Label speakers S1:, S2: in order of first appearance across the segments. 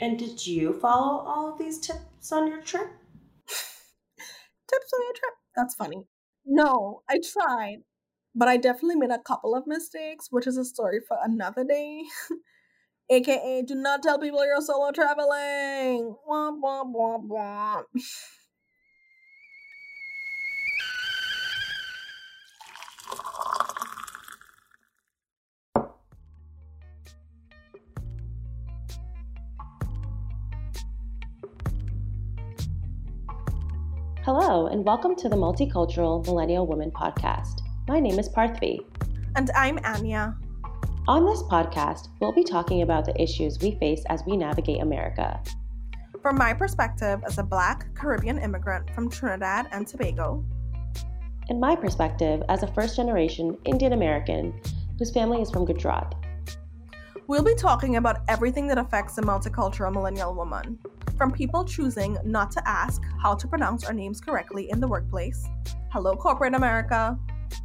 S1: And did you follow all of these tips on your trip?
S2: tips on your trip? That's funny. No, I tried, but I definitely made a couple of mistakes, which is a story for another day. AKA, do not tell people you're solo traveling. Womp, womp, womp, womp.
S1: Hello, and welcome to the Multicultural Millennial Woman podcast. My name is Parthvi.
S2: And I'm Anya.
S1: On this podcast, we'll be talking about the issues we face as we navigate America.
S2: From my perspective as a Black Caribbean immigrant from Trinidad and Tobago,
S1: and my perspective as a first generation Indian American whose family is from Gujarat.
S2: We'll be talking about everything that affects the multicultural millennial woman from people choosing not to ask how to pronounce our names correctly in the workplace, hello, corporate America,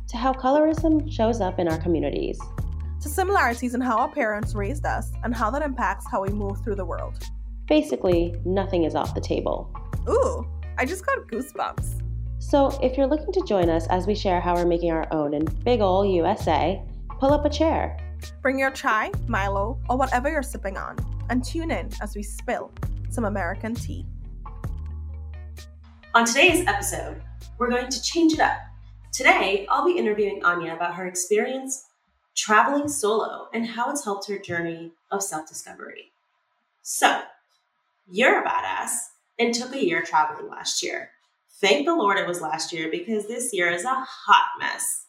S1: to how colorism shows up in our communities,
S2: to similarities in how our parents raised us and how that impacts how we move through the world.
S1: Basically, nothing is off the table.
S2: Ooh, I just got goosebumps.
S1: So, if you're looking to join us as we share how we're making our own in big ol' USA, pull up a chair.
S2: Bring your chai, Milo, or whatever you're sipping on, and tune in as we spill some American tea.
S1: On today's episode, we're going to change it up. Today, I'll be interviewing Anya about her experience traveling solo and how it's helped her journey of self discovery. So, you're a badass and took a year traveling last year. Thank the Lord it was last year because this year is a hot mess.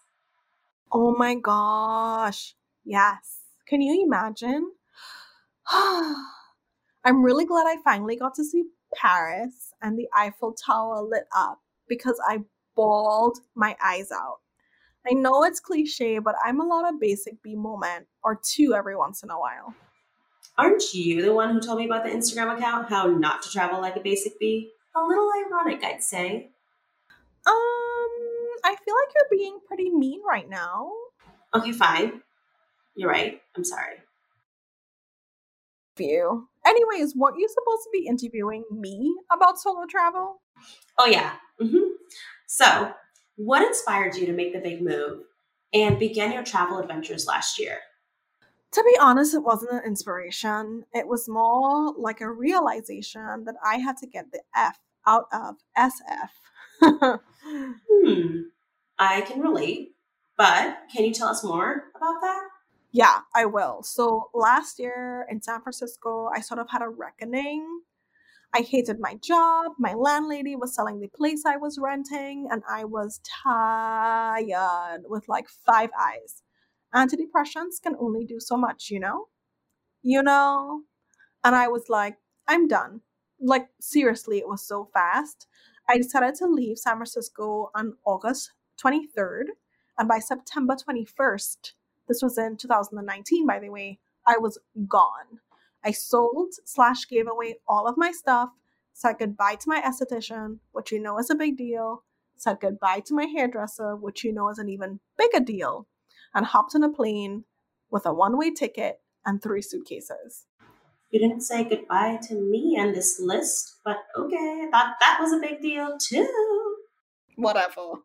S2: Oh my gosh. Yes. Can you imagine? I'm really glad I finally got to see Paris and the Eiffel Tower lit up because I bawled my eyes out. I know it's cliche, but I'm a lot of basic B moment or two every once in a while.
S1: Aren't you the one who told me about the Instagram account, how not to travel like a basic bee? A little ironic, I'd say.
S2: Um, I feel like you're being pretty mean right now.
S1: Okay, fine. You're right. I'm sorry.
S2: View. Anyways, weren't you supposed to be interviewing me about solo travel?
S1: Oh, yeah. Mm-hmm. So, what inspired you to make the big move and begin your travel adventures last year?
S2: To be honest, it wasn't an inspiration. It was more like a realization that I had to get the F out of SF.
S1: hmm. I can relate, but can you tell us more about that?
S2: Yeah, I will. So last year in San Francisco, I sort of had a reckoning. I hated my job. My landlady was selling the place I was renting, and I was tired with like five eyes. Antidepressants can only do so much, you know? You know? And I was like, I'm done. Like, seriously, it was so fast. I decided to leave San Francisco on August 23rd, and by September 21st, this was in 2019, by the way. I was gone. I sold slash gave away all of my stuff, said goodbye to my esthetician, which you know is a big deal, said goodbye to my hairdresser, which you know is an even bigger deal, and hopped on a plane with a one way ticket and three suitcases.
S1: You didn't say goodbye to me and this list, but okay, I thought that was a big deal too.
S2: Whatever.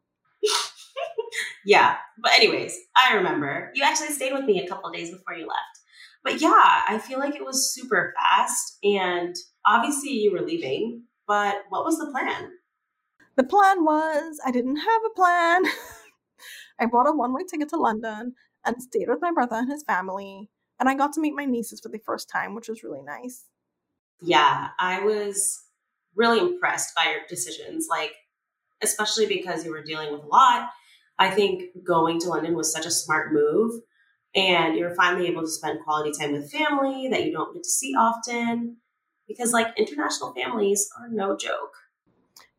S1: Yeah. But anyways, I remember you actually stayed with me a couple days before you left. But yeah, I feel like it was super fast and obviously you were leaving, but what was the plan?
S2: The plan was I didn't have a plan. I bought a one-way ticket to London and stayed with my brother and his family, and I got to meet my nieces for the first time, which was really nice.
S1: Yeah, I was really impressed by your decisions. Like especially because you were dealing with a lot. I think going to London was such a smart move. And you're finally able to spend quality time with family that you don't get to see often because, like, international families are no joke.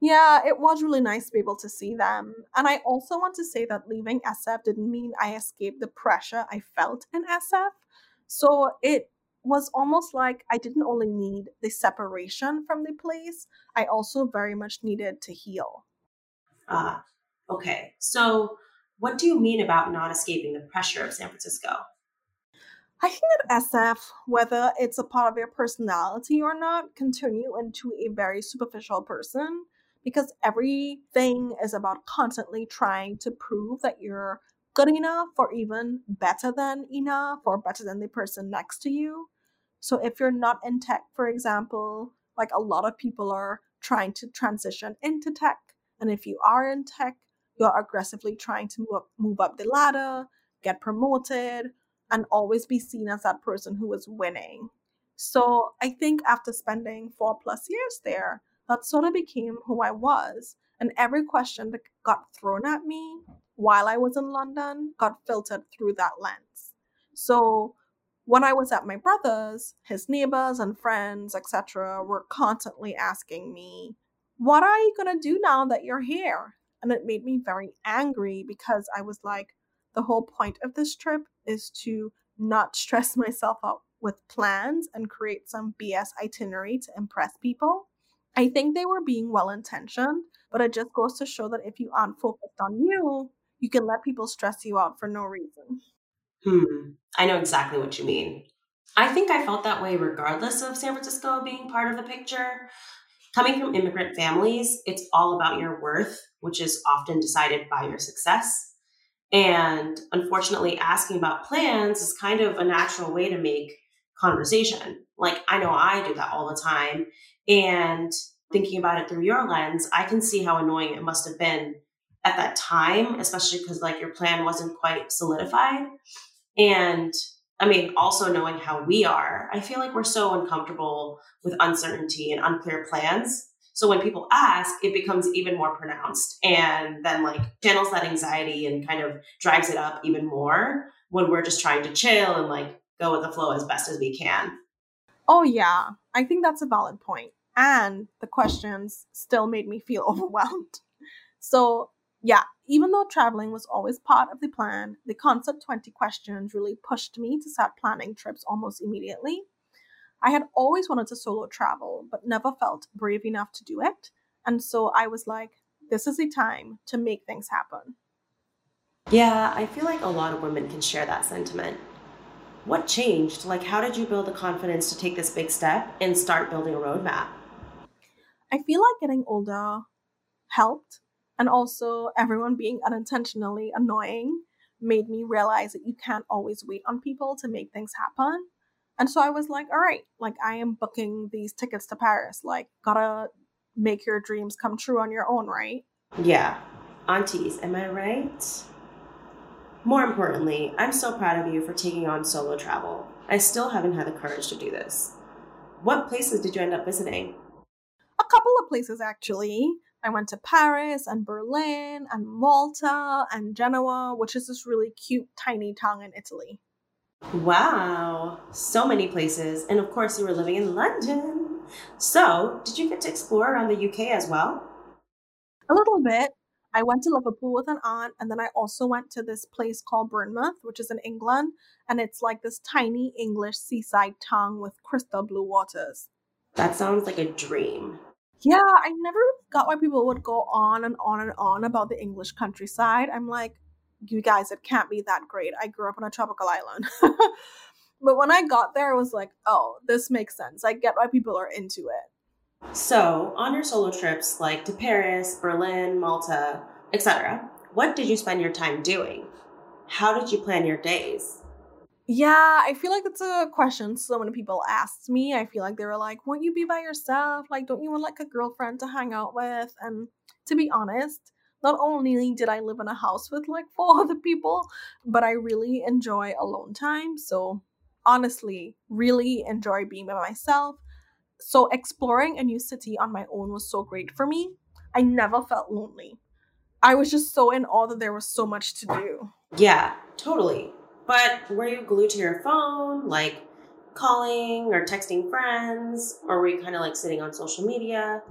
S2: Yeah, it was really nice to be able to see them. And I also want to say that leaving SF didn't mean I escaped the pressure I felt in SF. So it was almost like I didn't only need the separation from the place, I also very much needed to heal.
S1: Ah, okay. So, what do you mean about not escaping the pressure of San Francisco?
S2: I think that SF, whether it's a part of your personality or not, can turn you into a very superficial person because everything is about constantly trying to prove that you're good enough or even better than enough or better than the person next to you. So if you're not in tech, for example, like a lot of people are trying to transition into tech. And if you are in tech, you're aggressively trying to move up, move up the ladder, get promoted, and always be seen as that person who is winning. So I think after spending four plus years there, that sort of became who I was. And every question that got thrown at me while I was in London got filtered through that lens. So when I was at my brother's, his neighbors and friends, etc., were constantly asking me, What are you going to do now that you're here? And it made me very angry because I was like, the whole point of this trip is to not stress myself out with plans and create some BS itinerary to impress people. I think they were being well intentioned, but it just goes to show that if you aren't focused on you, you can let people stress you out for no reason.
S1: Hmm. I know exactly what you mean. I think I felt that way regardless of San Francisco being part of the picture. Coming from immigrant families, it's all about your worth, which is often decided by your success. And unfortunately, asking about plans is kind of a natural way to make conversation. Like, I know I do that all the time. And thinking about it through your lens, I can see how annoying it must have been at that time, especially because like your plan wasn't quite solidified. And I mean, also knowing how we are, I feel like we're so uncomfortable with uncertainty and unclear plans so when people ask, it becomes even more pronounced and then like channels that anxiety and kind of drives it up even more when we're just trying to chill and like go with the flow as best as we can.
S2: Oh, yeah. I think that's a valid point. And the questions still made me feel overwhelmed. So, yeah, even though traveling was always part of the plan, the concept 20 questions really pushed me to start planning trips almost immediately. I had always wanted to solo travel, but never felt brave enough to do it. And so I was like, this is the time to make things happen.
S1: Yeah, I feel like a lot of women can share that sentiment. What changed? Like, how did you build the confidence to take this big step and start building a roadmap?
S2: I feel like getting older helped, and also everyone being unintentionally annoying made me realize that you can't always wait on people to make things happen. And so I was like, all right, like I am booking these tickets to Paris. Like, gotta make your dreams come true on your own, right?
S1: Yeah. Aunties, am I right? More importantly, I'm so proud of you for taking on solo travel. I still haven't had the courage to do this. What places did you end up visiting?
S2: A couple of places, actually. I went to Paris and Berlin and Malta and Genoa, which is this really cute, tiny town in Italy.
S1: Wow, so many places. And of course, you were living in London. So, did you get to explore around the UK as well?
S2: A little bit. I went to Liverpool with an aunt, and then I also went to this place called Bournemouth, which is in England, and it's like this tiny English seaside town with crystal blue waters.
S1: That sounds like a dream.
S2: Yeah, I never got why people would go on and on and on about the English countryside. I'm like, you guys, it can't be that great. I grew up on a tropical island. but when I got there, I was like, oh, this makes sense. I get why people are into it.
S1: So, on your solo trips like to Paris, Berlin, Malta, etc., what did you spend your time doing? How did you plan your days?
S2: Yeah, I feel like it's a question so many people asked me. I feel like they were like, won't you be by yourself? Like, don't you want like a girlfriend to hang out with? And to be honest, not only did I live in a house with like four other people, but I really enjoy alone time. So, honestly, really enjoy being by myself. So, exploring a new city on my own was so great for me. I never felt lonely. I was just so in awe that there was so much to do.
S1: Yeah, totally. But were you glued to your phone, like calling or texting friends, or were you kind of like sitting on social media?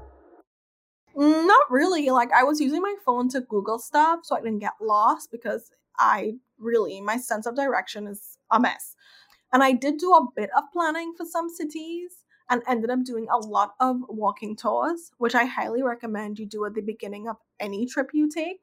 S2: Mm, not really. Like I was using my phone to Google stuff so I didn't get lost because I really my sense of direction is a mess. And I did do a bit of planning for some cities and ended up doing a lot of walking tours, which I highly recommend you do at the beginning of any trip you take.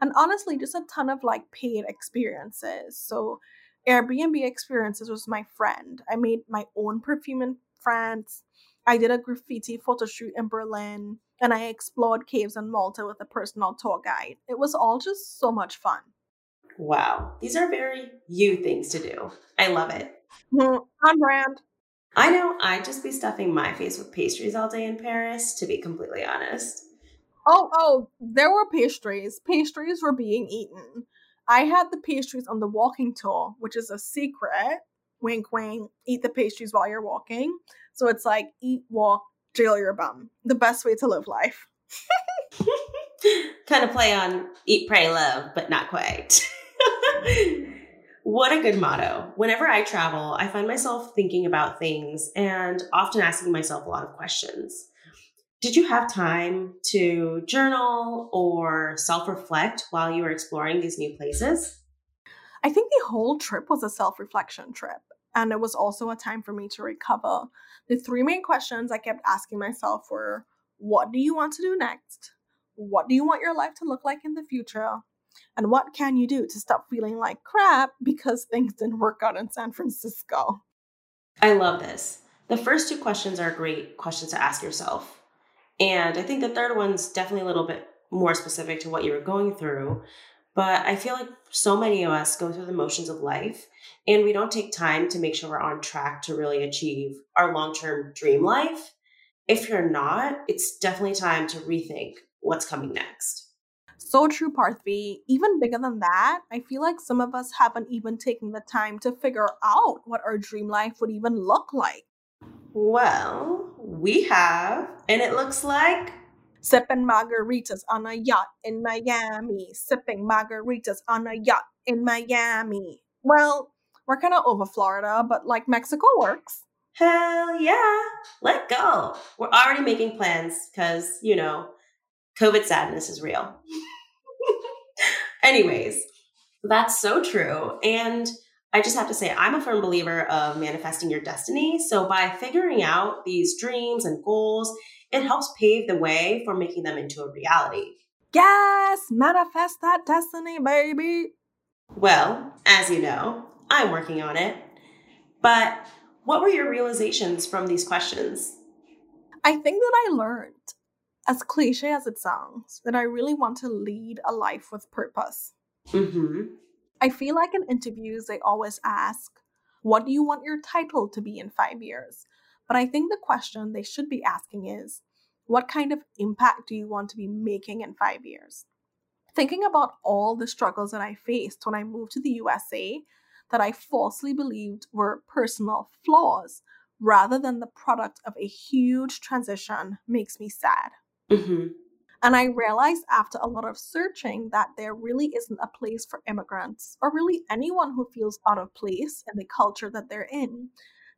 S2: And honestly, just a ton of like paid experiences. So Airbnb experiences was my friend. I made my own perfume in France. I did a graffiti photo shoot in Berlin and I explored caves in Malta with a personal tour guide. It was all just so much fun.
S1: Wow, these are very you things to do. I love it.
S2: Mm, on brand.
S1: I know I'd just be stuffing my face with pastries all day in Paris, to be completely honest.
S2: Oh, oh, there were pastries. Pastries were being eaten. I had the pastries on the walking tour, which is a secret. Wink, wink. Eat the pastries while you're walking. So it's like eat, walk, jail your bum. The best way to live life.
S1: kind of play on eat, pray, love, but not quite. what a good motto. Whenever I travel, I find myself thinking about things and often asking myself a lot of questions. Did you have time to journal or self reflect while you were exploring these new places?
S2: I think the whole trip was a self reflection trip and it was also a time for me to recover. The three main questions I kept asking myself were what do you want to do next? What do you want your life to look like in the future? And what can you do to stop feeling like crap because things didn't work out in San Francisco?
S1: I love this. The first two questions are great questions to ask yourself. And I think the third one's definitely a little bit more specific to what you were going through. But I feel like so many of us go through the motions of life and we don't take time to make sure we're on track to really achieve our long term dream life. If you're not, it's definitely time to rethink what's coming next.
S2: So true, Parthy. Even bigger than that, I feel like some of us haven't even taken the time to figure out what our dream life would even look like.
S1: Well, we have, and it looks like
S2: sipping margaritas on a yacht in Miami, sipping margaritas on a yacht in Miami. Well, we're kind of over Florida, but like Mexico works.
S1: Hell yeah. Let go. We're already making plans because, you know, COVID sadness is real. Anyways, that's so true. And I just have to say, I'm a firm believer of manifesting your destiny. So by figuring out these dreams and goals it helps pave the way for making them into a reality.
S2: Yes, manifest that destiny, baby.
S1: Well, as you know, I'm working on it. But what were your realizations from these questions?
S2: I think that I learned, as cliche as it sounds, that I really want to lead a life with purpose.
S1: Mm-hmm.
S2: I feel like in interviews, they always ask, What do you want your title to be in five years? But I think the question they should be asking is what kind of impact do you want to be making in five years? Thinking about all the struggles that I faced when I moved to the USA that I falsely believed were personal flaws rather than the product of a huge transition makes me sad.
S1: Mm-hmm.
S2: And I mm-hmm. realized after a lot of searching that there really isn't a place for immigrants or really anyone who feels out of place in the culture that they're in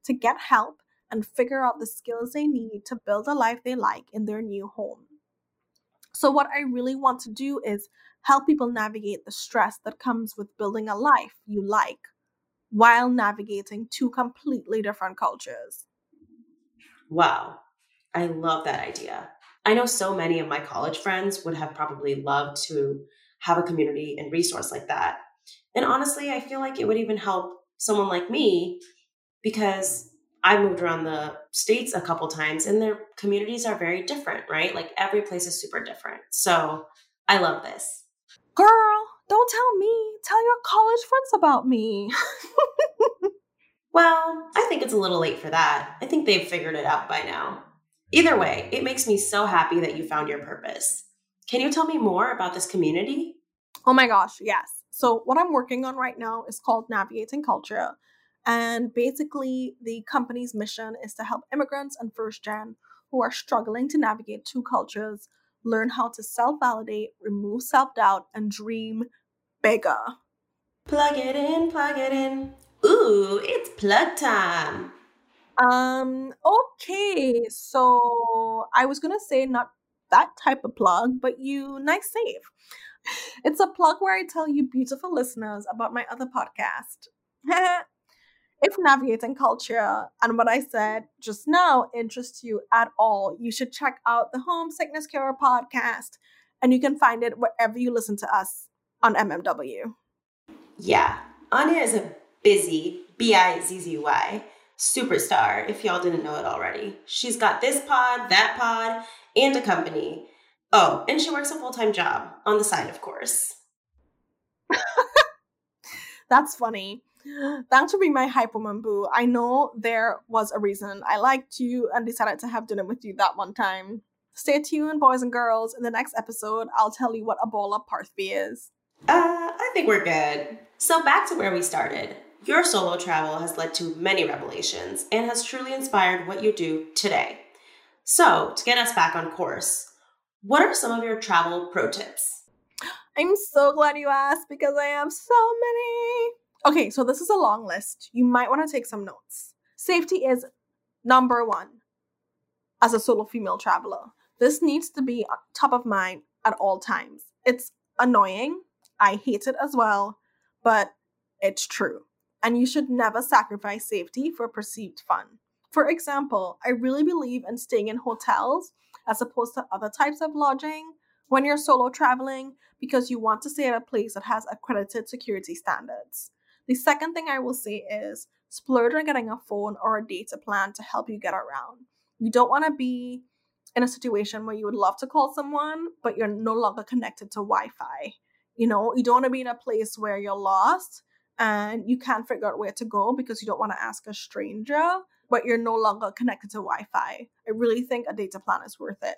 S2: to get help and figure out the skills they need to build a life they like in their new home. So, what I really want to do is help people navigate the stress that comes with building a life you like while navigating two completely different cultures.
S1: Wow, I love that idea. I know so many of my college friends would have probably loved to have a community and resource like that. And honestly, I feel like it would even help someone like me because I moved around the states a couple times and their communities are very different, right? Like every place is super different. So I love this.
S2: Girl, don't tell me. Tell your college friends about me.
S1: well, I think it's a little late for that. I think they've figured it out by now. Either way, it makes me so happy that you found your purpose. Can you tell me more about this community?
S2: Oh my gosh, yes. So, what I'm working on right now is called Navigating Culture. And basically, the company's mission is to help immigrants and first gen who are struggling to navigate two cultures learn how to self validate, remove self doubt, and dream bigger.
S1: Plug it in, plug it in. Ooh, it's plug time.
S2: Um, okay. So I was gonna say not that type of plug, but you nice save. It's a plug where I tell you beautiful listeners about my other podcast. If navigating culture and what I said just now interests you at all, you should check out the Homesickness Cure podcast, and you can find it wherever you listen to us on MMW.
S1: Yeah, Anya is a Bizzy, B I Z Z Y, superstar, if y'all didn't know it already. She's got this pod, that pod, and a company. Oh, and she works a full time job on the side, of course.
S2: That's funny. Thanks for being my hype woman, boo. I know there was a reason I liked you and decided to have dinner with you that one time. Stay tuned, boys and girls. In the next episode, I'll tell you what a bowl of is.
S1: Uh, I think we're good. So, back to where we started. Your solo travel has led to many revelations and has truly inspired what you do today. So, to get us back on course, what are some of your travel pro tips?
S2: I'm so glad you asked because I have so many. Okay, so this is a long list. You might want to take some notes. Safety is number one as a solo female traveler. This needs to be top of mind at all times. It's annoying. I hate it as well, but it's true. And you should never sacrifice safety for perceived fun. For example, I really believe in staying in hotels as opposed to other types of lodging when you're solo traveling because you want to stay at a place that has accredited security standards. The second thing I will say is splurge on getting a phone or a data plan to help you get around. You don't want to be in a situation where you would love to call someone, but you're no longer connected to Wi Fi. You know, you don't want to be in a place where you're lost and you can't figure out where to go because you don't want to ask a stranger, but you're no longer connected to Wi Fi. I really think a data plan is worth it.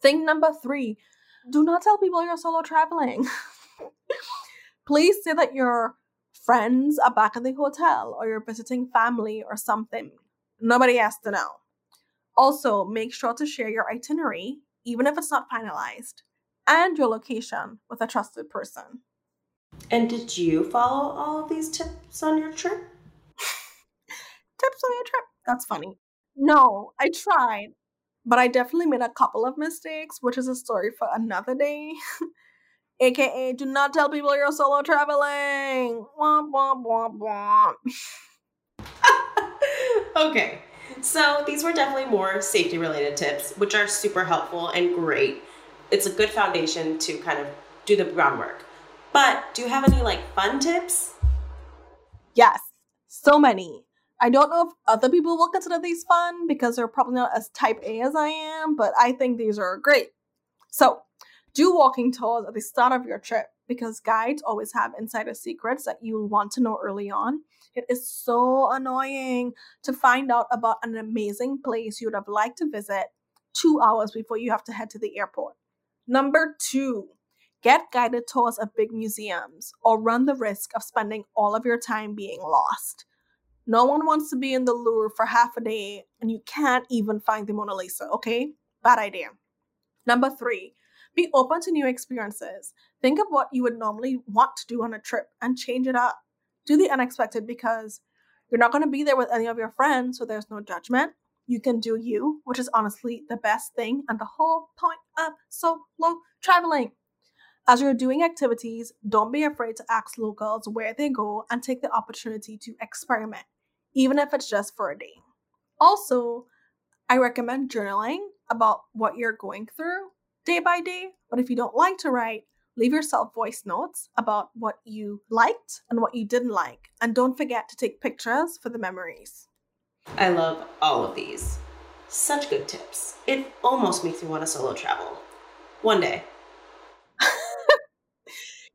S2: Thing number three do not tell people you're solo traveling. Please say that you're friends are back at the hotel or you're visiting family or something. Nobody has to know. Also, make sure to share your itinerary, even if it's not finalized, and your location with a trusted person.
S1: And did you follow all of these tips on your trip?
S2: tips on your trip? That's funny. No, I tried, but I definitely made a couple of mistakes, which is a story for another day. aka do not tell people you're solo traveling. Womp womp womp
S1: womp. okay, so these were definitely more safety related tips, which are super helpful and great. It's a good foundation to kind of do the groundwork. But do you have any like fun tips?
S2: Yes, so many. I don't know if other people will consider these fun because they're probably not as type A as I am, but I think these are great. So, do walking tours at the start of your trip because guides always have insider secrets that you want to know early on. It is so annoying to find out about an amazing place you would have liked to visit two hours before you have to head to the airport. Number two, get guided tours of big museums or run the risk of spending all of your time being lost. No one wants to be in the Louvre for half a day and you can't even find the Mona Lisa, okay? Bad idea. Number three, be open to new experiences. Think of what you would normally want to do on a trip and change it up. Do the unexpected because you're not going to be there with any of your friends, so there's no judgment. You can do you, which is honestly the best thing and the whole point of solo traveling. As you're doing activities, don't be afraid to ask locals where they go and take the opportunity to experiment, even if it's just for a day. Also, I recommend journaling about what you're going through day by day. But if you don't like to write, leave yourself voice notes about what you liked and what you didn't like. And don't forget to take pictures for the memories.
S1: I love all of these. Such good tips. It almost makes me want to solo travel. One day.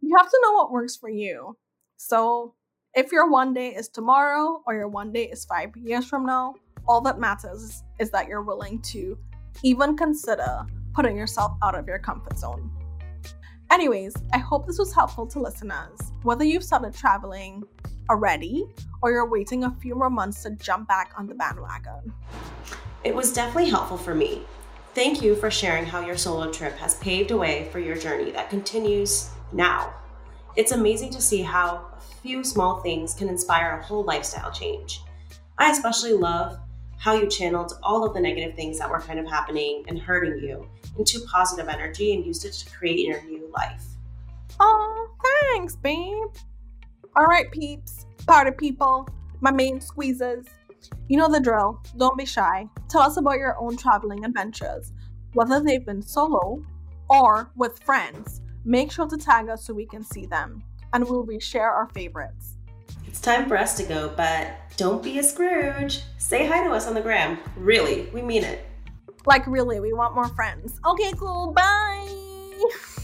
S2: You have to know what works for you. So, if your one day is tomorrow or your one day is five years from now, all that matters is that you're willing to even consider putting yourself out of your comfort zone. Anyways, I hope this was helpful to listeners. Whether you've started traveling already or you're waiting a few more months to jump back on the bandwagon.
S1: It was definitely helpful for me. Thank you for sharing how your solo trip has paved a way for your journey that continues now. It's amazing to see how a few small things can inspire a whole lifestyle change. I especially love how you channeled all of the negative things that were kind of happening and hurting you into positive energy and used it to create your new life.
S2: Oh, thanks, babe. All right, peeps, party people, my main squeezes. You know the drill. Don't be shy. Tell us about your own traveling adventures, whether they've been solo or with friends. Make sure to tag us so we can see them, and we'll reshare our favorites.
S1: It's time for us to go, but don't be a Scrooge. Say hi to us on the gram. Really, we mean it.
S2: Like, really, we want more friends. Okay, cool. Bye.